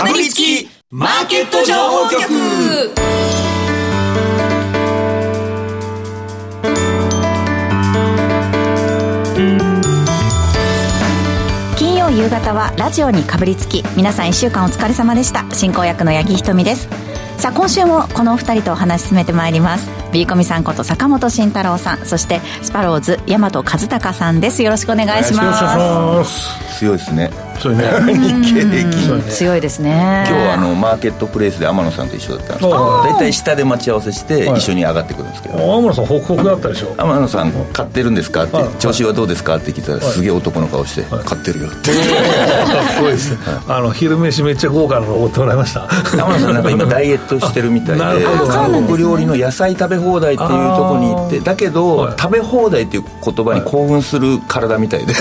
かぶりつきマーケット情報局。金曜夕方はラジオにかぶりつき皆さん1週間お疲れ様でした。進行役の八木ひとみです。さあ今週もこのお二人とお話進めてまいります。ビーコミさんこと坂本慎太郎さんそしてスパローズ大和和孝さんです。よろしくお願いします。強いですね強いね。日経平均。強いですね。今日はあのマーケットプレイスで天野さんと一緒だったんですけど大体下で待ち合わせして一緒に上がってくるんですけど。天野さんホクホクだったでしょ。天野さん買ってるんですか？ってはい調子はどうですか？って聞いたらすげえ男の顔して買ってるよって。かっこいいですね。あの昼飯めっちゃ豪華なのおごってもらいました。天野さんなんか今ダイエットしてるみたいで 韓国料理の野菜食べ放題っていうとこに行ってだけど、はい。食べ放題っていう言葉に興奮する体みたいで、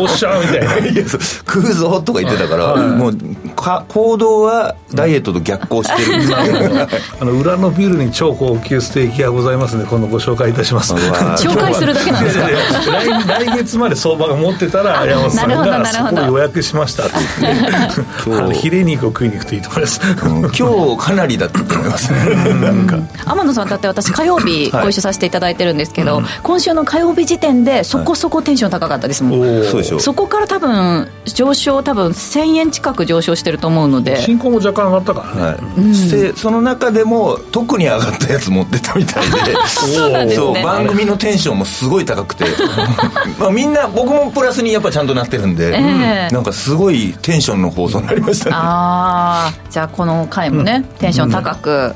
おっしゃーみたいな。いやそう食うぞとか言ってたから、もうか行動はダイエットと逆行してるみたいな。あの裏のビルに超高級ステーキがございますので今度ご紹介いたします。紹介するだけなんですか？来来月まで相場が持ってたら山本さんなるほどがそなるほど。こを予約しましたって言って。ヒレ肉を食いに行くといいと思います。うん今日かなりだったと思います。ねなんか。天野さんだって私火曜日ご一緒させていただいてるんですけど、今週の火曜日時点でそこそこテンション高かったですもん、そこから多分上昇多分1000円近く上昇してると思うので。進行も若干上がったからね、はい。でその中でも特に上がったやつ持ってたみたいで。そうなんですね。そう番組のテンションもすごい高くて。まあみんな僕もプラスにやっぱちゃんとなってるんで、ええ。なんかすごいテンションの放送になりましたね。ああじゃあこの回もね、テンション高く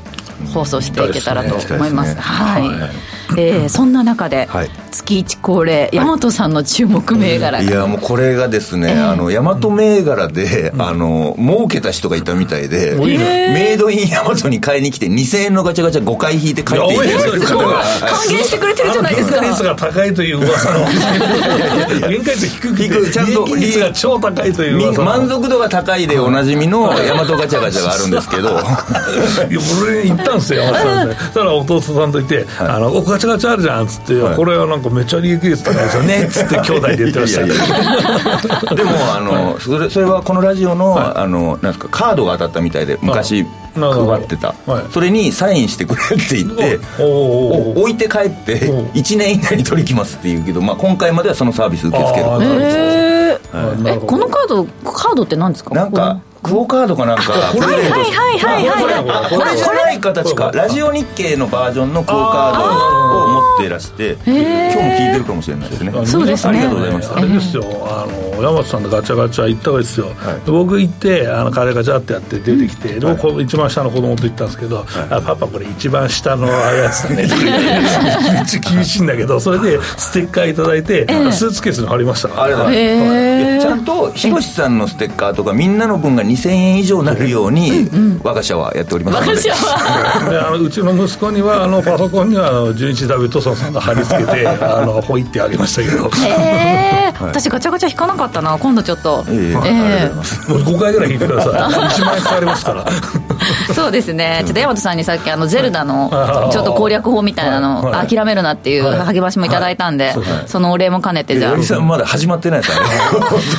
放送していけたらと思います、すね。はい、はいえーそんな中で、はい。月一恒例大和さんの注目銘柄。が、いやもうこれがですね、あの大和銘柄で、あの儲けた人がいたみたいで、いいね。メイドイン大和に買いに来て2000円のガチャガチャ5回引いて帰っていったいやおい方が還元してくれてるじゃないですか。率が高いという噂の。原価率低くてちゃんと利益率が超高いというみ噂の。満足度が高いでおなじみの大和ガチャガチャがあるんですけど。いや俺行ったんですよ山田さん。でそしたら弟さんといて「あのおガチャガチャあるじゃん」っつって、はい。これはなんかめっちゃ利益率高いですよね」っつって兄弟で言ってましたでもあのそれそれはこのラジオの,、あのなんですかカードが当たったみたいで昔配ってた、はい。それにサインしてくれって言って置いて帰ってお1年以内に取り来ますって言うけど、まあ、今回まではそのサービス受け付けるえこのカードカードって何ですか？なんかクオカードかなんか。これプレゼントはいはいはいはいはい。あこれじゃない形か。ラジオ日経のバージョンのクオカードを持ってらして今日も聞いてるかもしれないですね。そうですね。ありがとうございました。あれですよ、あの山本さんのガチャガチャ行った方がいいですよ、で僕行ってあのカレーガチャってやって出てきて、で僕この一番下の子供と行ったんですけど、あパパこれ一番下のやつだね。とか言ってめっちゃ厳しいんだけどそれでステッカーいただいて、スーツケースに貼りました。からあれだ、へー。ちゃんとひろしさんのステッカーとかみんなの分が2000円以上になるように、我が社はやっておりますので。私は。であのうちの息子にはあのパソコンにはあの純一ダビッドソンさんが貼り付けてあのほいってあげましたけど。もえー、私ガチャガチャ引かなかったな。今度ちょっと。ええ。ありがとうございます。う5回ぐらい引いてください。1万円かかりますから。そうですね。ちょっと大和さんにさっきあのゼルダのはい。ちょっと攻略法みたいなのはい。諦めるなっていうはい。励ましもいただいたんではい。そのお礼も兼ねてじゃ八木さんまだ始まってないからね。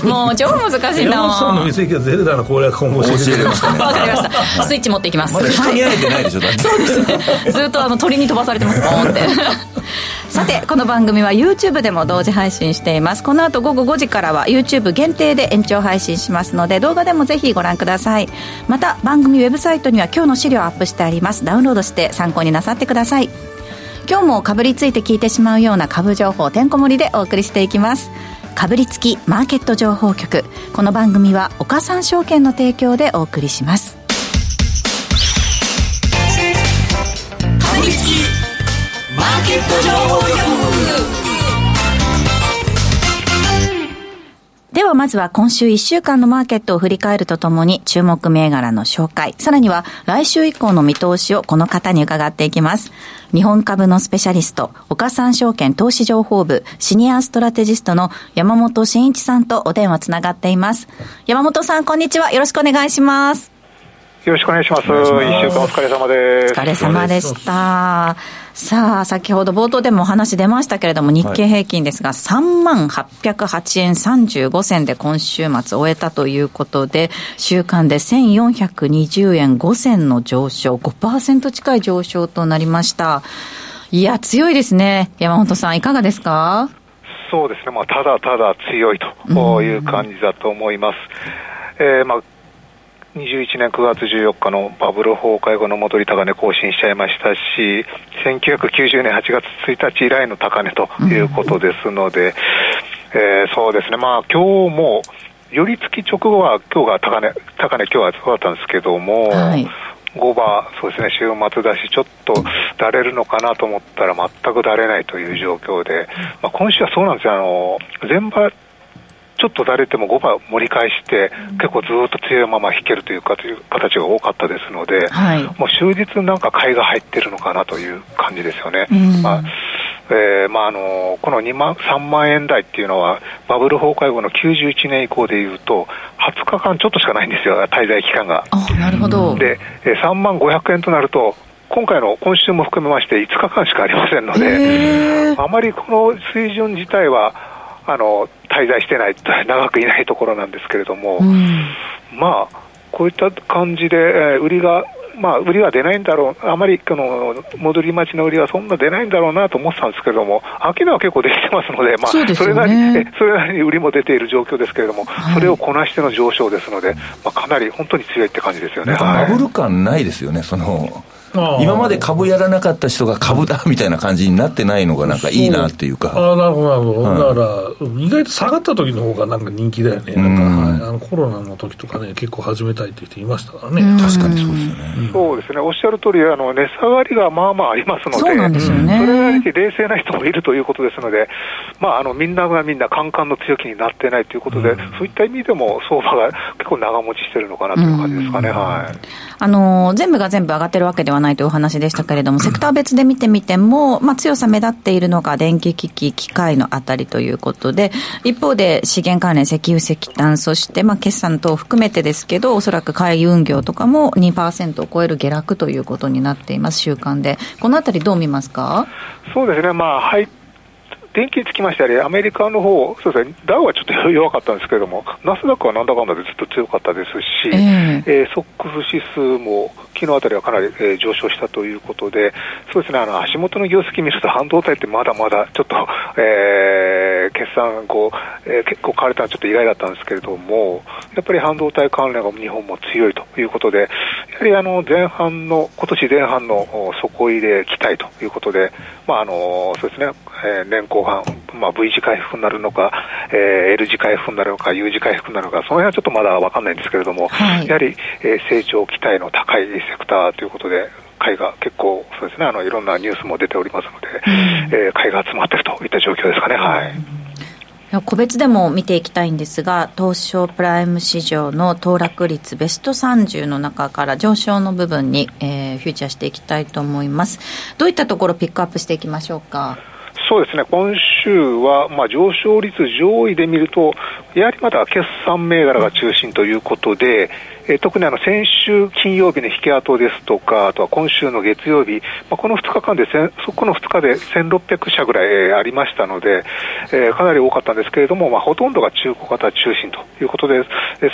あ もう超難しいな。山本さんの店行ゼルダの攻略法も教えてくれましたね。わかりました。スイッチ持っていきます。まだ人に会えてないでしょそうですね。ずっとあの鳥に飛ばされてます。ポーンってさてこの番組は YouTube でも同時配信しています。この後午後5時からは YouTube 限定で延長配信しますので動画でもぜひご覧ください。また番組ウェブサイトには今日の資料をアップしてあります。ダウンロードして参考になさってください。今日もかぶりついて聞いてしまうような株情報てんこ盛りでお送りしていきます。かぶりつきマーケット情報局。この番組は岡三証券の提供でお送りします。マーケット情報局ではまずは今週1週間のマーケットを振り返るとともに注目銘柄の紹介、さらには来週以降の見通しをこの方に伺っていきます。日本株のスペシャリスト、岡三証券投資情報部シニアストラテジストの山本慎一さんとお電話つながっています。山本さん、こんにちは。よろしくお願いします。よろしくお願いします。一週間お疲れ様です。お疲れ様でした。さあ、先ほど冒頭でもお話出ましたけれども、日経平均ですが、3万808円35銭で今週末終えたということで、週間で1420円5銭の上昇、5%近い上昇となりました。いや、強いですね。山本さん、いかがですか？そうですね、まあ、ただただ強いという感じだと思います。うん、えー、まあ21年9月14日のバブル崩壊後の戻り高値更新しちゃいましたし、1990年8月1日以来の高値ということですので、うん、えー、そうですね、まあ今日も、寄り付き直後は、今日が高値、高値、今日はそうだったんですけども、はい、5番、そうですね、週末だし、ちょっとだれるのかなと思ったら、全くだれないという状況で、まあ、今週はそうなんですよ、あの前場ちょっとだれても5番盛り返して、結構ずっと強いまま引けるというかという形が多かったですので、はい、もう終日なんか買いが入ってるのかなという感じですよね。まあえーまあ、あのこの2万3万円台っていうのは、バブル崩壊後の91年以降でいうと、20日間ちょっとしかないんですよ、滞在期間が。なるほど。で3万500円となると、今回の今週も含めまして5日間しかありませんので、あまりこの水準自体は、あの滞在してない、長くいないところなんですけれども、うん、まあ、こういった感じで、えー、売りが、まあ、売りは出ないんだろう、あまりこの戻り待ちの売りはそんな出ないんだろうなと思ってたんですけれども、秋は結構できてますので、まあ、そ、ね、れなりに、それなりに売りも出ている状況ですけれども、はい、それをこなしての上昇ですので、まあ、かなり本当に強いって感じですよね。バブル感ないですよね、その今まで株やらなかった人が株だみたいな感じになってないのが、なんかいいなっていうか。ああ、なるほど、なるほど、はい、だから、意外と下がった時の方がなんか人気だよね、なんか、はい、あのコロナの時とかね、結構始めたいって人いましたからね、確かにそうですよね。そうですね、おっしゃる通りあの値下がりがまあまあありますので、そうなんですよね、それなりに冷静な人もいるということですので、まあ、あのみんながみんな、カンカンの強気になってないということで、うん、そういった意味でも相場が結構長持ちしてるのかなという感じですかね。はい、あの全部が全部上がってるわけではないというお話でしたけれども、セクター別で見てみても、まあ、強さ目立っているのが電気機器、機械のあたりということで、一方で資源関連、石油、石炭、そしてまあ決算等を含めてですけど、おそらく海運業とかも2%を超える下落ということになっています、週間で。このあたり、どう見ますか？そうですね、まあ、はい電気につきましては、アメリカの方そうですね、ダウはちょっと弱かったんですけれども、ナスダックはなんだかんだでずっと強かったですし、えー、えー、ソックス指数も昨日あたりはかなり、えー、上昇したということで、そうですね、あの足元の業績見ると、半導体ってまだまだちょっと、えー、決算こう、えー、結構買われたのはちょっと意外だったんですけれども、やっぱり半導体関連が日本も強いということで、やはりあの前半の、今年前半の底入れ期待ということで、まああのそうですね、えー、年後半、まあ、V 字回復になるのか、えー、L 字回復になるのか、U 字回復になるのか、その辺はちょっとまだ分かんないんですけれども、はい、やはり、えー、成長期待の高いセクターということで、買いが結構、そうですね、あのいろんなニュースも出ておりますので、うん、えー、買いが集まっているといった状況ですかね。はい、個別でも見ていきたいんですが、東証プライム市場の騰落率ベスト30の中から上昇の部分に、えー、フューチャーしていきたいと思います。どういったところピックアップしていきましょうか？そうですね、今週は、まあ、上昇率上位で見ると、やはりまだ決算銘柄が中心ということで、え、特にあの先週金曜日の引け跡ですとか、あとは今週の月曜日、まあ、この2日間で、そこの2日で1600社ぐらい、ありましたので、えー、かなり多かったんですけれども、まあ、ほとんどが中古型中心ということで、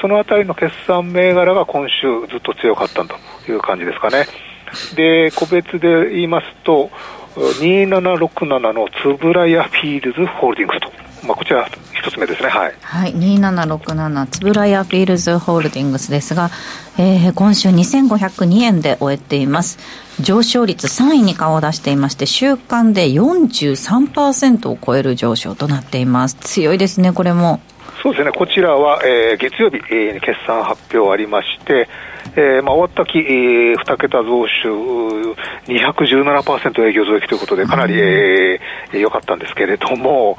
そのあたりの決算銘柄が今週ずっと強かったという感じですかね。で、個別で言いますと、2767のつぶらやフィールズホールディングスと。まあ、こちら一つ目ですね。はい。はい。2767つぶらやフィールズホールディングスですが、えー、今週2502円で終えています。上昇率3位に顔を出していまして、週間で43%を超える上昇となっています。強いですね、これも。そうですね、こちらは、えー、月曜日、えー、決算発表ありまして、えーまあ、終わった期、えー、2桁増収、217%営業増益ということで、かなり良、えー、かったんですけれども、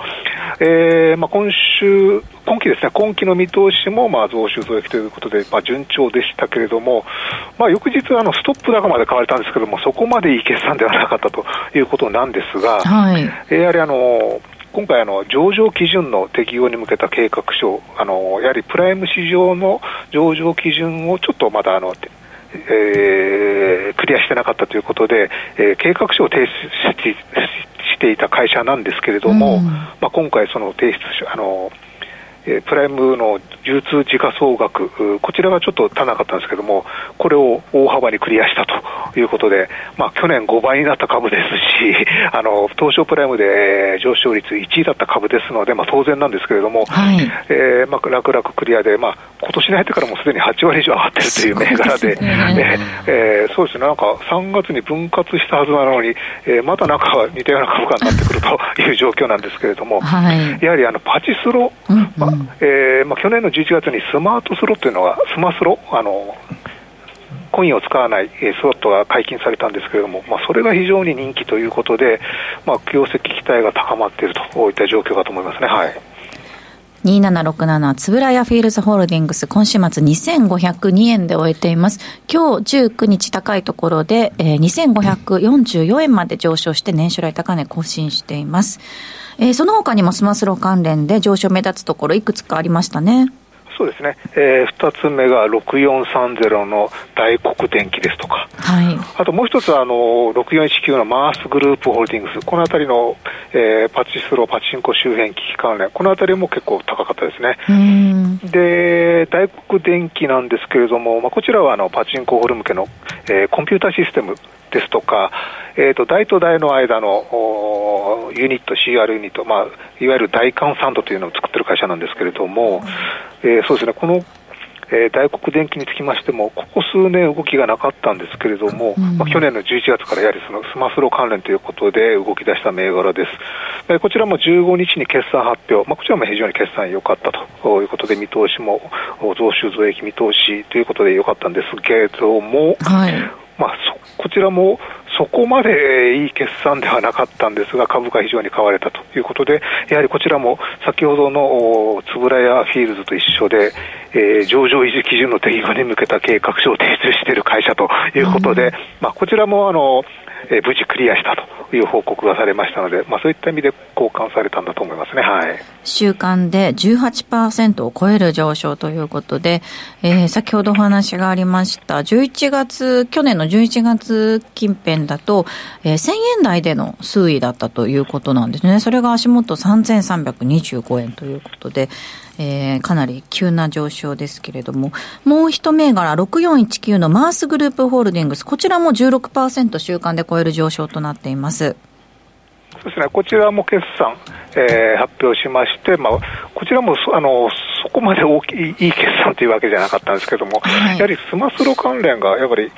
えーまあ、今週、今期ですね、今期の見通しも、まあ、増収増益ということで、まあ、順調でしたけれども、まあ、翌日、あのストップ高まで買われたんですけれども、そこまでいい決算ではなかったということなんですが、はい、やはりあの今回あの、上場基準の適用に向けた計画書、あのやはりプライム市場の上場基準をちょっとまだあの、えー、クリアしてなかったということで、えー、計画書を提出していた会社なんですけれども、うん、まあ、今回、その提出あのえー、プライムの流通時価総額、こちらがちょっと足らなかったんですけども、これを大幅にクリアしたということで、まあ、去年5倍になった株ですし、あの東証プライムで上昇率1位だった株ですので、まあ、当然なんですけれども、はい。えーまあ、楽々クリアで、まあ今年に入ってからもすでに8割以上上がってるという銘柄で、ね えー、そうですね、なんか3月に分割したはずなのに、えー、まだなんか似たような株価になってくるという状況なんですけれども、はい、やはりあのパチスロ、うんうん。まあえーまあ、去年の11月にスマートスロというのが、スマスロ、あのコインを使わないスロットが解禁されたんですけれども、まあ、それが非常に人気ということで、まあ、業績期待が高まっているといった状況かと思いますね。はい2767つぶらやフィールズホールディングス今週末2502円で終えています今日19日高いところで、えー、2544円まで上昇して年初来高値更新していますえー、その他にもスマスロ関連で上昇目立つところいくつかありましたね。そうですね、えー、2つ目が6430の大黒電機ですとか、はい、あともう一つはあの6419のマースグループホールディングス、このあたりの、えー、パチスロ、パチンコ周辺機器関連、このあたりも結構高かったですね。で、大黒電機なんですけれども、まあ、こちらはあのパチンコホル向けの、えー、コンピューターシステムですとか、えーと、台と台の間のユニット、CR ユニット、まあ、いわゆる大換サンドというのを作ってる会社なんですけれども、うん、えー、そうですね、このえー、大黒電機につきましても、ここ数年動きがなかったんですけれども、うん、まあ、去年の11月からやはりそのスマスロ関連ということで動き出した銘柄です。えー、こちらも15日に決算発表、まあ、こちらも非常に決算良かったということで、見通しも増収増益見通しということで良かったんですけれども、はい、まあ、こちらもそこまでいい決算ではなかったんですが、株価非常に買われたということで、やはりこちらも先ほどの円谷フィールズと一緒で、えー、上場維持基準の適合に向けた計画書を提出している会社ということで、うん、まあ、こちらもあの、え、無事クリアしたという報告がされましたので、まあ、そういった意味で交換されたんだと思いますね、はい、週間で18%を超える上昇ということで、えー、先ほどお話がありました11月去年の11月近辺だと、えー、1000円台での推移だったということなんですね。それが足元3325円ということでえー、かなり急な上昇ですけれども、もう一銘柄、6419のマースグループホールディングス、こちらも16%週間で超える上昇となっています。そうですね、こちらも決算、えー、発表しまして、まあ、こちらもあのそこまで大きいいい決算というわけじゃなかったんですけども、はい、やはりスマスロ関連がやっぱり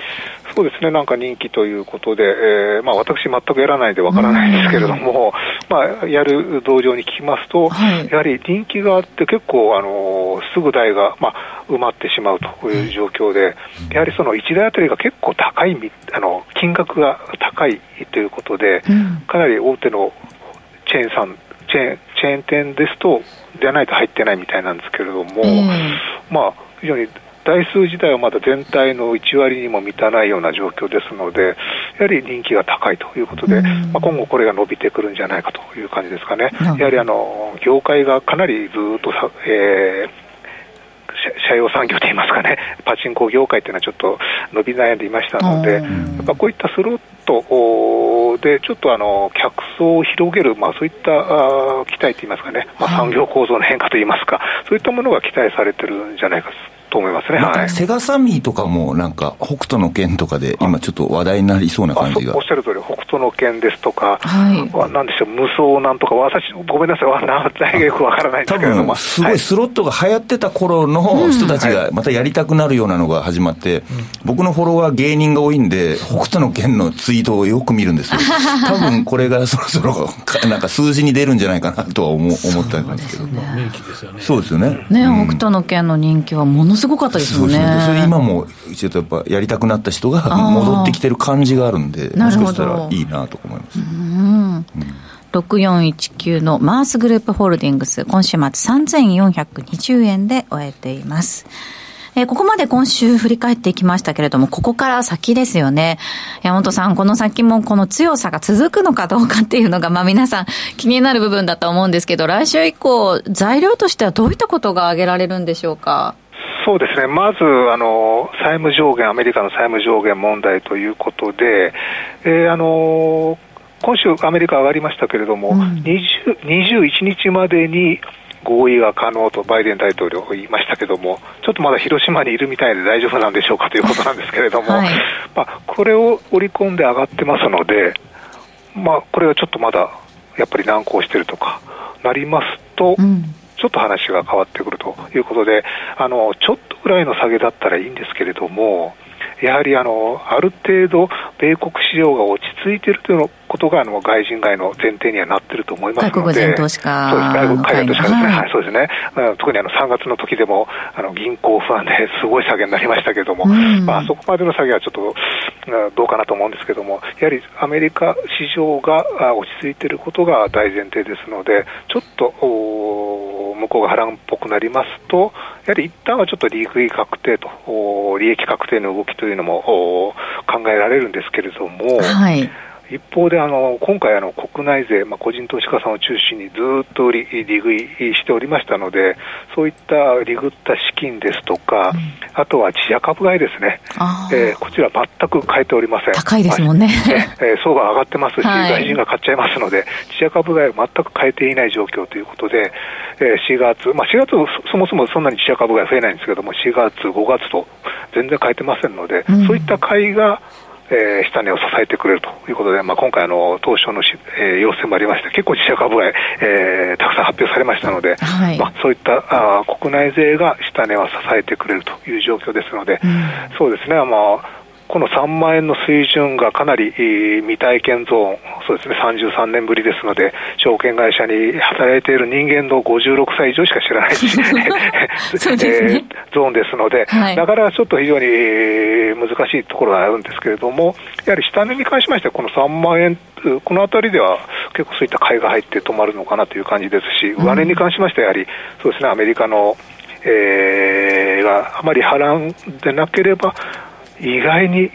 そうですね、なんか人気ということで、えーまあ、私、全くやらないでわからないんですけれども、まあ、やる道場に聞きますと、はい、やはり人気があって、結構、あのすぐ台が、まあ、埋まってしまうという状況で、やはりその1台あたりが結構高い、あの金額が高いということで、かなり大手のチェーンさん、チェーンチェーン店ですと、ではないと入ってないみたいなんですけれども、まあ、非常に台数自体はまだ全体の1割にも満たないような状況ですので、やはり人気が高いということで、まあ、今後これが伸びてくるんじゃないかという感じですかね。やはりあの業界がかなりずっとさ、えー社用産業といいますかね、パチンコ業界というのはちょっと伸び悩んでいましたので、やっぱこういったスロットで、ちょっとあの客層を広げる、まあ、そういったあ期待といいますかね、まあ、産業構造の変化といいますか、そういったものが期待されてるんじゃないかと思いますね、はい、セガサミーとかも、なんか、北斗の拳とかで、今、ちょっと話題になりそうな感じが。おっしゃる通り、北斗の拳ですとか、はい、なんでしょう、無双なんとか、私、ごめんなさい、名前がよくわからないんですけれども、すごいスロットが流行ってた頃の人たちが、またやりたくなるようなのが始まって、僕のフォロワー、芸人が多いんで、北斗の拳のツイートをよく見るんですよ、多分これがそろそろ、なんか数字に出るんじゃないかなとは思思ったんですけど、そうですよね。ね、北斗の拳の人気はものすごかったですよね。それ今もちょっとやっぱやりたくなった人が戻ってきてる感じがあるんでもしかしたらいいなと思います。うん6419のマースグループホールディングス、今週末3420円で終えています。えー、ここまで今週振り返っていきましたけれども、ここから先ですよね。山本さん、この先もこの強さが続くのかどうかっていうのが、まあ皆さん気になる部分だと思うんですけど、来週以降、材料としてはどういったことが挙げられるんでしょうか？そうですね、まずあの債務上限、アメリカの債務上限問題ということで、えー、あの今週、アメリカ上がりましたけれども、うん、21日までに合意が可能とバイデン大統領言いましたけども、ちょっとまだ広島にいるみたいで大丈夫なんでしょうかということなんですけれども、はい、まあ、これを織り込んで上がってますので、まあ、これはちょっとまだやっぱり難航しているとかなりますと、うんちょっと話が変わってくるということで、あのちょっとぐらいの下げだったらいいんですけれども、やはりあのある程度、米国市場が落ち着いているというのことがあの外人買いの前提にはなっていると思いますので、外国人投資家そうです。海外投資家ですね、はい、はい、そうですね、特にあの3月の時でもあの銀行不安ですごい下げになりましたけれども、うん、まあ、そこまでの下げはちょっとどうかなと思うんですけれども、やはりアメリカ市場が落ち着いていることが大前提ですので、ちょっと向こうが波乱っぽくなりますと、やはり一旦はちょっと利益確定と、利益確定の動きというのも考えられるんですけれども、はい一方であの今回あの、国内税、まあ、個人投資家さんを中心にずっと利利食いしておりましたので、そういった利食った資金ですとか、うん、あとは自社株買いですね、えー、こちら全く変えておりません。高いですもんね。えー、相場上がってますし、はい、外人が買っちゃいますので、自社株買いを全く変えていない状況ということで、えー、4月、まあ、4月そもそもそんなに自社株買い増えないんですけども、4月、5月と全然変えてませんので、うん、そういった買いがえー、下値を支えてくれるということで、まあ、今回あの、東証のし、えー、要請もありまして、結構自社株買い、えー、たくさん発表されましたので、はい、まあ、そういったあ国内税が下値を支えてくれるという状況ですので、うん、そうですね、まあ、この3万円の水準がかなり未体験ゾーン、そうですね、33年ぶりですので、証券会社に働いている人間の56歳以上しか知らない そうですね、えー、ゾーンですので、はい、だからちょっと非常に難しいところがあるんですけれども、やはり下値に関しましては、この3万円、このあたりでは結構そういった買いが入って止まるのかなという感じですし、上値に関しましては、やはりそうですね、アメリカの、えー、があまり波乱でなければ、意外に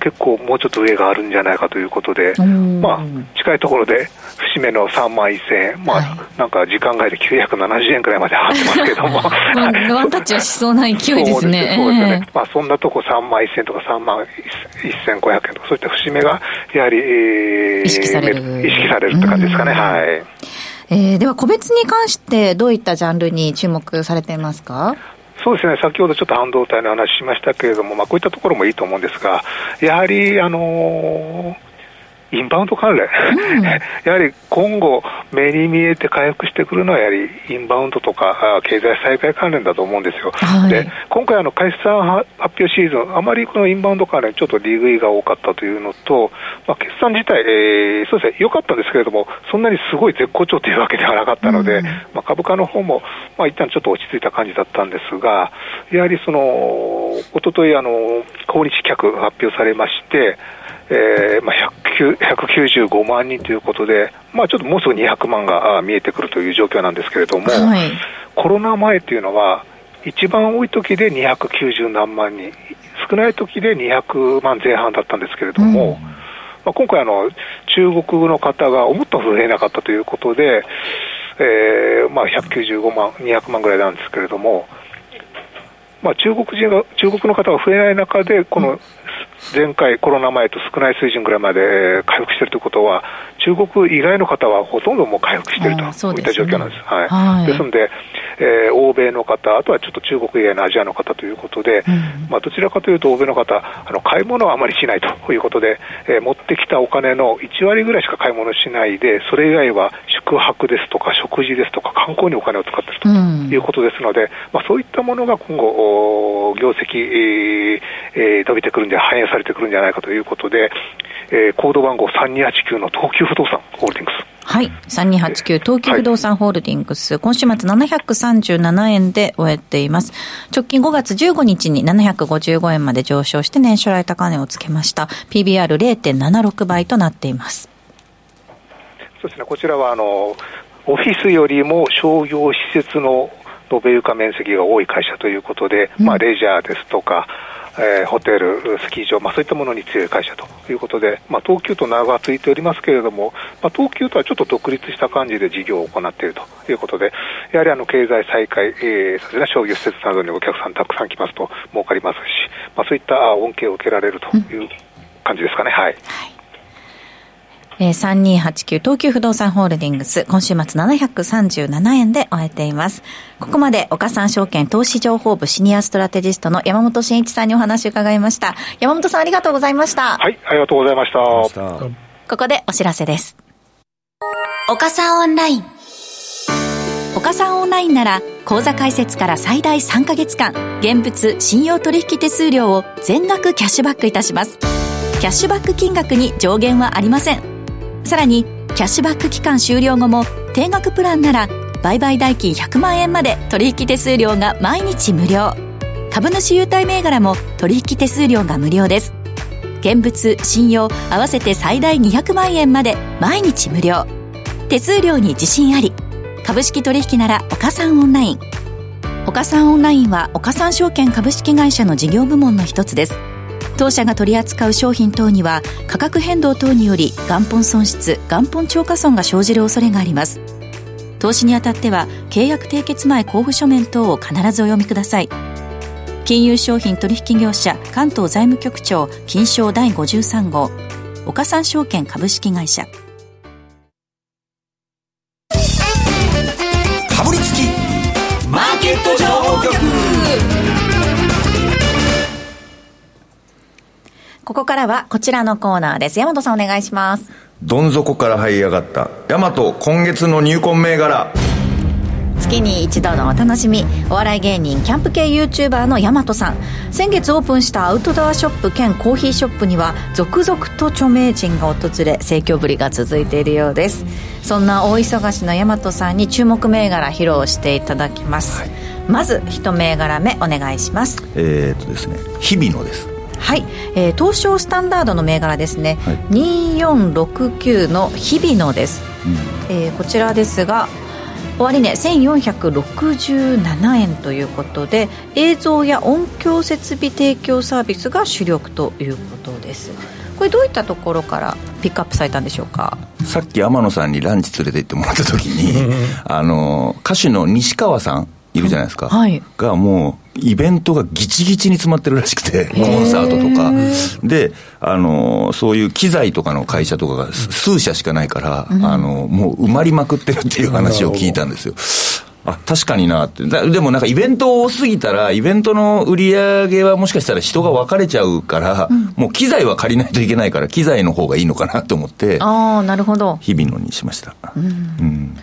結構もうちょっと上があるんじゃないかということで、まあ、近いところで節目の3万1000円、まあ、はい、なんか時間外で970円くらいまで上がってますけども、ワンタッチはしそうな勢いですね。そうですね、えー、まあ、そんなとこ3万1000円とか3万1500円とか、そういった節目がやはり、えー、意識される。意識されるって感じですかね。はい。えー、では個別に関してどういったジャンルに注目されていますか？そうですね、先ほどちょっと半導体の話しましたけれども、まあ、こういったところもいいと思うんですが、やはり、あのーインバウンド関連、うん、やはり今後、目に見えて回復してくるのは、やはりインバウンドとか経済再開関連だと思うんですよ。はい、で今回あの、決算発表シーズン、あまりこのインバウンド関連、ちょっと利食いが多かったというのと、まあ、決算自体、えー、そうですね、良かったんですけれども、そんなにすごい絶好調というわけではなかったので、うん、まあ、株価の方も、まあ、一旦ちょっと落ち着いた感じだったんですが、やはりその、おととい、あの、訪日客発表されまして、えーまあ、195万人ということで、まあ、ちょっともうすぐ200万が見えてくるという状況なんですけれども、はい、コロナ前というのは、一番多い時で290何万人、少ない時で200万前半だったんですけれども、うん、まあ、今回あの、中国の方が思ったほど増えなかったということで、えーまあ、195万、200万ぐらいなんですけれども、まあ、中国人が中国の方が増えない中で、この前回、コロナ前と少ない水準ぐらいまで回復しているということは、中国以外の方はほとんどもう回復していると、いった状況なんです。はい、はい、ですので、えー、欧米の方、あとはちょっと中国以外のアジアの方ということで、うん、まあ、どちらかというと、欧米の方、あの買い物はあまりしないということで、えー、持ってきたお金の1割ぐらいしか買い物しないで、それ以外は宿泊ですとか、食事ですとか、観光にお金を使っているということですので、うん、まあ、そういったものが今後、業績、えー、伸びてくるんで、反映されてくるんじゃないかということで、えー、コード番号3289の東急不動産ホールディングス。はい。3289東急不動産ホールディングス、はい、今週末737円で終えています。直近5月15日に755円まで上昇して年初来高値をつけました。PBR0.76 倍となっています。そうですね、こちらはあの、オフィスよりも商業施設の延べ床面積が多い会社ということで、うん、まあ、レジャーですとか、えー、ホテル、スキー場、まあ、そういったものに強い会社ということで、まあ、東急と名が付いておりますけれども、まあ、東急とはちょっと独立した感じで事業を行っているということで、やはりあの経済再開、えー、それ商業施設などにお客さんたくさん来ますと儲かりますし、まあ、そういった恩恵を受けられるという感じですかね。はい、はいえー、3289東急不動産ホールディングス、今週末737円で終えています。ここまで岡三証券投資情報部シニアストラテジストの山本慎一さんにお話を伺いました。山本さんありがとうございました。はい、ありがとうございました。ここでお知らせです。岡三オンライン。岡三オンラインなら、口座開設から最大3ヶ月間、現物信用取引手数料を全額キャッシュバックいたします。キャッシュバック金額に上限はありません。さらにキャッシュバック期間終了後も定額プランなら売買代金100万円まで取引手数料が毎日無料。株主優待銘柄も取引手数料が無料です。現物信用合わせて最大200万円まで毎日無料。手数料に自信あり。株式取引なら岡三オンライン。岡三オンラインは岡三証券株式会社の事業部門の一つです。当社が取り扱う商品等には価格変動等により元本損失元本超過損が生じる恐れがあります。投資にあたっては契約締結前交付書面等を必ずお読みください。金融商品取引業者関東財務局長金賞第53号。岡三証券株式会社。ここからはこちらのコーナーです。山本さんお願いします。どん底から這い上がった。大和今月の入魂銘柄。月に一度のお楽しみ。お笑い芸人キャンプ系 YouTuber の大和さん。先月オープンしたアウトドアショップ兼コーヒーショップには続々と著名人が訪れ盛況ぶりが続いているようです。そんな大忙しの大和さんに注目銘柄披露していただきます、はい、まず一銘柄目お願いします。えー、っとですね日々のですはい、えー、東証スタンダードの銘柄ですね、はい、2469の日々のです、うん、えー、こちらですが終値1467円ということで映像や音響設備提供サービスが主力ということです。これどういったところからピックアップされたんでしょうか？さっき天野さんにランチ連れて行ってもらった時に あの歌手の西川さんいるじゃないですか、はい、がもうイベントがギチギチに詰まってるらしくて、コンサートとか。で、あの、そういう機材とかの会社とかが数社しかないから、うん、あの、もう埋まりまくってるっていう話を聞いたんですよ。あ、確かになって。でもなんかイベント多すぎたら、イベントの売り上げはもしかしたら人が分かれちゃうから、うん、もう機材は借りないといけないから、機材の方がいいのかなと思って、ああ、なるほど。日々のにしました。うん、うん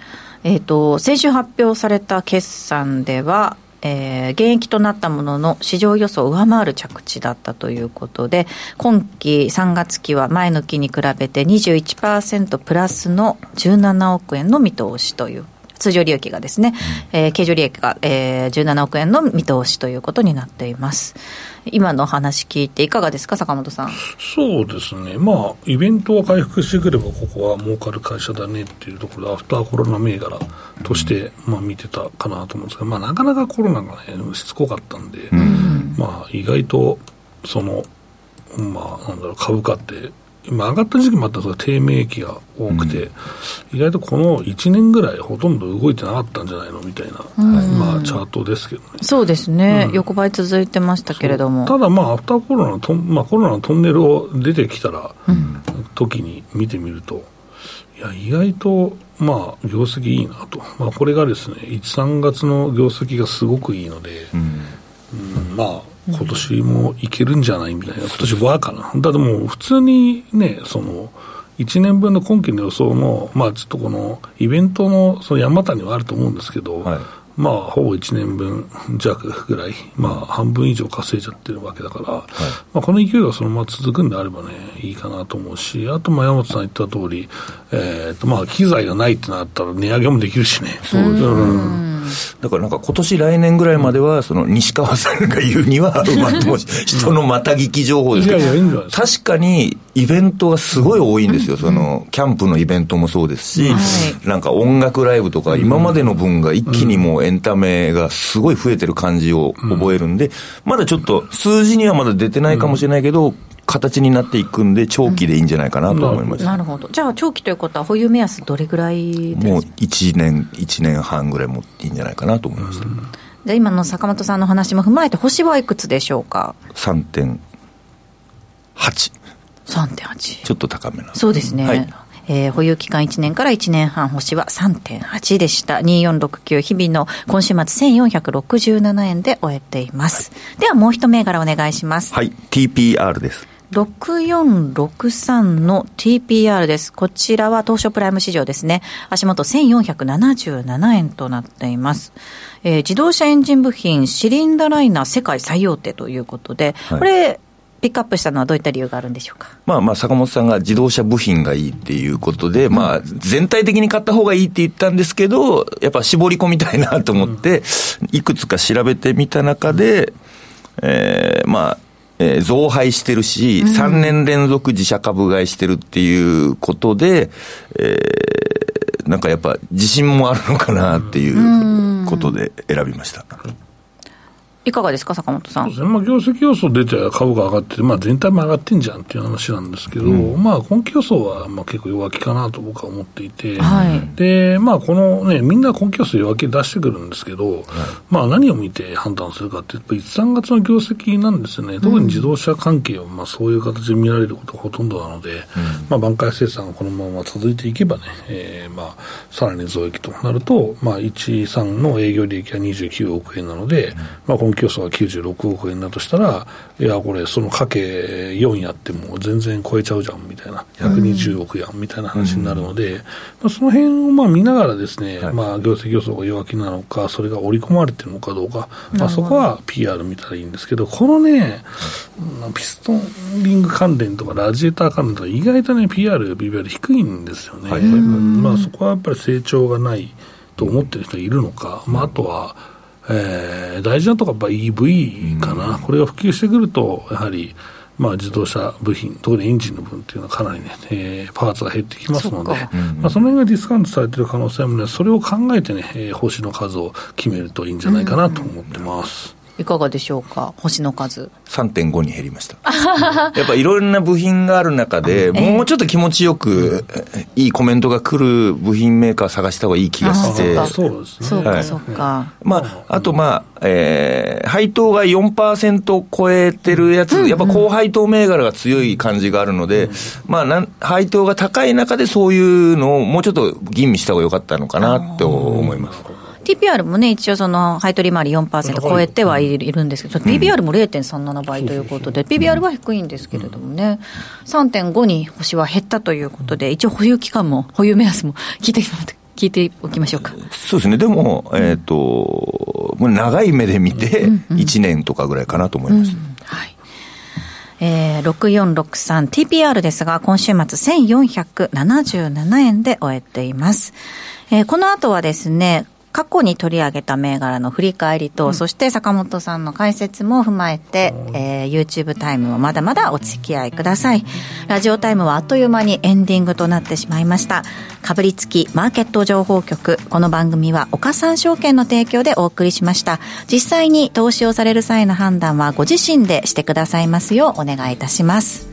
えっ、ー、と、先週発表された決算では、えー、現役となったものの市場予想を上回る着地だったということで、今期3月期は前の期に比べて21%プラスの17億円の見通しという通常利益がですね、えー、経常利益が、えー、17億円の見通しということになっています。今の話聞いていかがですか、坂本さん？そうですね、まあ、イベントが回復してくれば、ここは儲かる会社だねっていうところで、アフターコロナ銘柄として、まあ、見てたかなと思うんですが、まあ、なかなかコロナがね、しつこかったんで、うん、まあ、意外と、その、まあ、なんだろう、株価って、今上がった時期もあったんですが、低迷期が多くて、うん、意外とこの1年ぐらいほとんど動いてなかったんじゃないのみたいな、うん、まあ、チャートですけどね。そうですね、うん、横ばい続いてましたけれども。ただまあ、アフターコロナのトン、まあ、コロナのトンネルを出てきたら、時に見てみると、いや、意外と、まあ、業績いいなと。まあ、これがですね、1、3月の業績がすごくいいので、うん。まあ、今年もいけるんじゃない？みたいな、今年はかな。だってもう普通にね、その、1年分の今期の予想も、まあちょっとこのイベントのその山谷はあると思うんですけど、はい、まあほぼ1年分弱ぐらい、まあ半分以上稼いじゃってるわけだから、はい、まあこの勢いがそのまま続くんであればね、いいかなと思うし、あとまあ山本さん言った通り、えっ、ー、とまあ機材がないってなったら値上げもできるしね。そうです、うん。だからなんか今年来年ぐらいまでは、その西川さんが言うには、まあ、人のまた聞き情報ですけど、確かにイベントがすごい多いんですよ、そのキャンプのイベントもそうですし、はい。なんか音楽ライブとか、今までの分が一気にもうエンタメがすごい増えてる感じを覚えるんで、まだちょっと数字にはまだ出てないかもしれないけど、形になっていくんで、長期でいいんじゃないかなと思います。なるほど。じゃあ長期ということは保有目安どれぐらいですもう1年、1年半ぐらいもいいんじゃないかなと思いました。じゃあ今の坂本さんの話も踏まえて星はいくつでしょうか？3.8。3.8ちょっと高めな。そうですね、はいえー保有期間1年から1年半星は3.8でした2469日々の今週末1467円で終えていますではもう一銘柄お願いしますはい、TPR です。6463の TPR です。こちらは東証プライム市場ですね。足元1477円となっています。えー自動車エンジン部品シリンダーライナー世界最大手ということで、はいこれ、ピックアップしたのはどういった理由があるんでしょうか？まあまあ、坂本さんが自動車部品がいいっていうことで、まあ、全体的に買った方がいいって言ったんですけど、やっぱ絞り込みたいなと思って、いくつか調べてみた中で、えーまあ、えー増配してるし、3年連続自社株買いしてるっていうことで、えーなんかやっぱ自信もあるのかなっていうことで選びました。いかがですか、坂本さん？まあ、業績予想出て株価上がってて、まあ、全体も上がってんじゃんっていう話なんですけど、まあ、今期予想はまあ結構弱気かなと僕は思っていて、はい。でまあ、このね、みんな今期予想弱気出してくるんですけど、まあ、何を見て判断するかって、やっぱり1、3月の業績なんですよね、特に自動車関係はまあそういう形で見られることがほとんどなので、まあ、挽回生産がこのまま続いていけばね、えーまあ、さらに増益となると、まあ、1、3の営業利益は29億円なので、まあ、今期予想は96億円だとしたら、いや、これ、そのかけ4やっても全然超えちゃうじゃんみたいな、120億やんみたいな話になるので、まあ、その辺をまあ見ながらですね、まあ、業績予想が弱気なのか、それが織り込まれてるのかどうか、まあ、そこは PR 見たらいいんですけど、このね、うんピストンリング関連とかラジエーター関連とか、意外とね、PR、BBR 低いんですよね。まあ、そこはやっぱり成長がないと思ってる人いるのか、まあ、あとは、えー大事なとこはやっぱ EV かな、これが普及してくると、やはり、まあ、自動車部品、特にエンジンの部分っていうのはかなりね、えーパーツが減ってきますので、そまあ、その辺がディスカウントされてる可能性もね、それを考えてね、えー星の数を決めるといいんじゃないかなと思ってます。いかがでしょうか、星の数。3.5に減りました。やっぱいろんな部品がある中で、もうちょっと気持ちよく、いいコメントが来る部品メーカー探した方がいい気がしてあ、そうですね。そうか、はいそうか。まあ、あとまあ、えー配当が4%超えてるやつ、やっぱ高配当銘柄が強い感じがあるので、まあなん、配当が高い中でそういうのをもうちょっと吟味した方が良かったのかなって思います。TPR もね、一応その、配当利回り4%超えてはいるんですけど、PBR も0.37倍ということで、PBR は低いんですけれどもね、3.5に星は減ったということで、一応保有期間も、保有目安も聞いて、聞いておきましょうか。そうですね。でも、えっ、と、もう長い目で見て、1年とかぐらいかなと思います。はい。えー、6463TPR ですが、今週末1477円で終えています。えー、この後はですね、過去に取り上げた銘柄の振り返りと、そして坂本さんの解説も踏まえて、えー、YouTube タイムはまだまだお付き合いください。ラジオタイムはあっという間にエンディングとなってしまいました。かぶりつきマーケット情報局。この番組は岡三証券の提供でお送りしました。実際に投資をされる際の判断はご自身でしてくださいますようお願いいたします。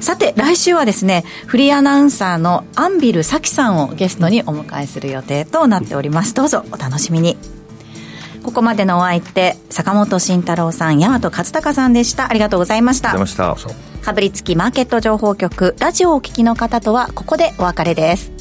さて、来週はですね、フリーアナウンサーのアンビルサキさんをゲストにお迎えする予定となっております。どうぞお楽しみに。ここまでのお相手、坂本慎太郎さん、大和勝孝さんでした。ありがとうございました。ありがとうございました。かぶりつきマーケット情報局、ラジオをお聞きの方とはここでお別れです。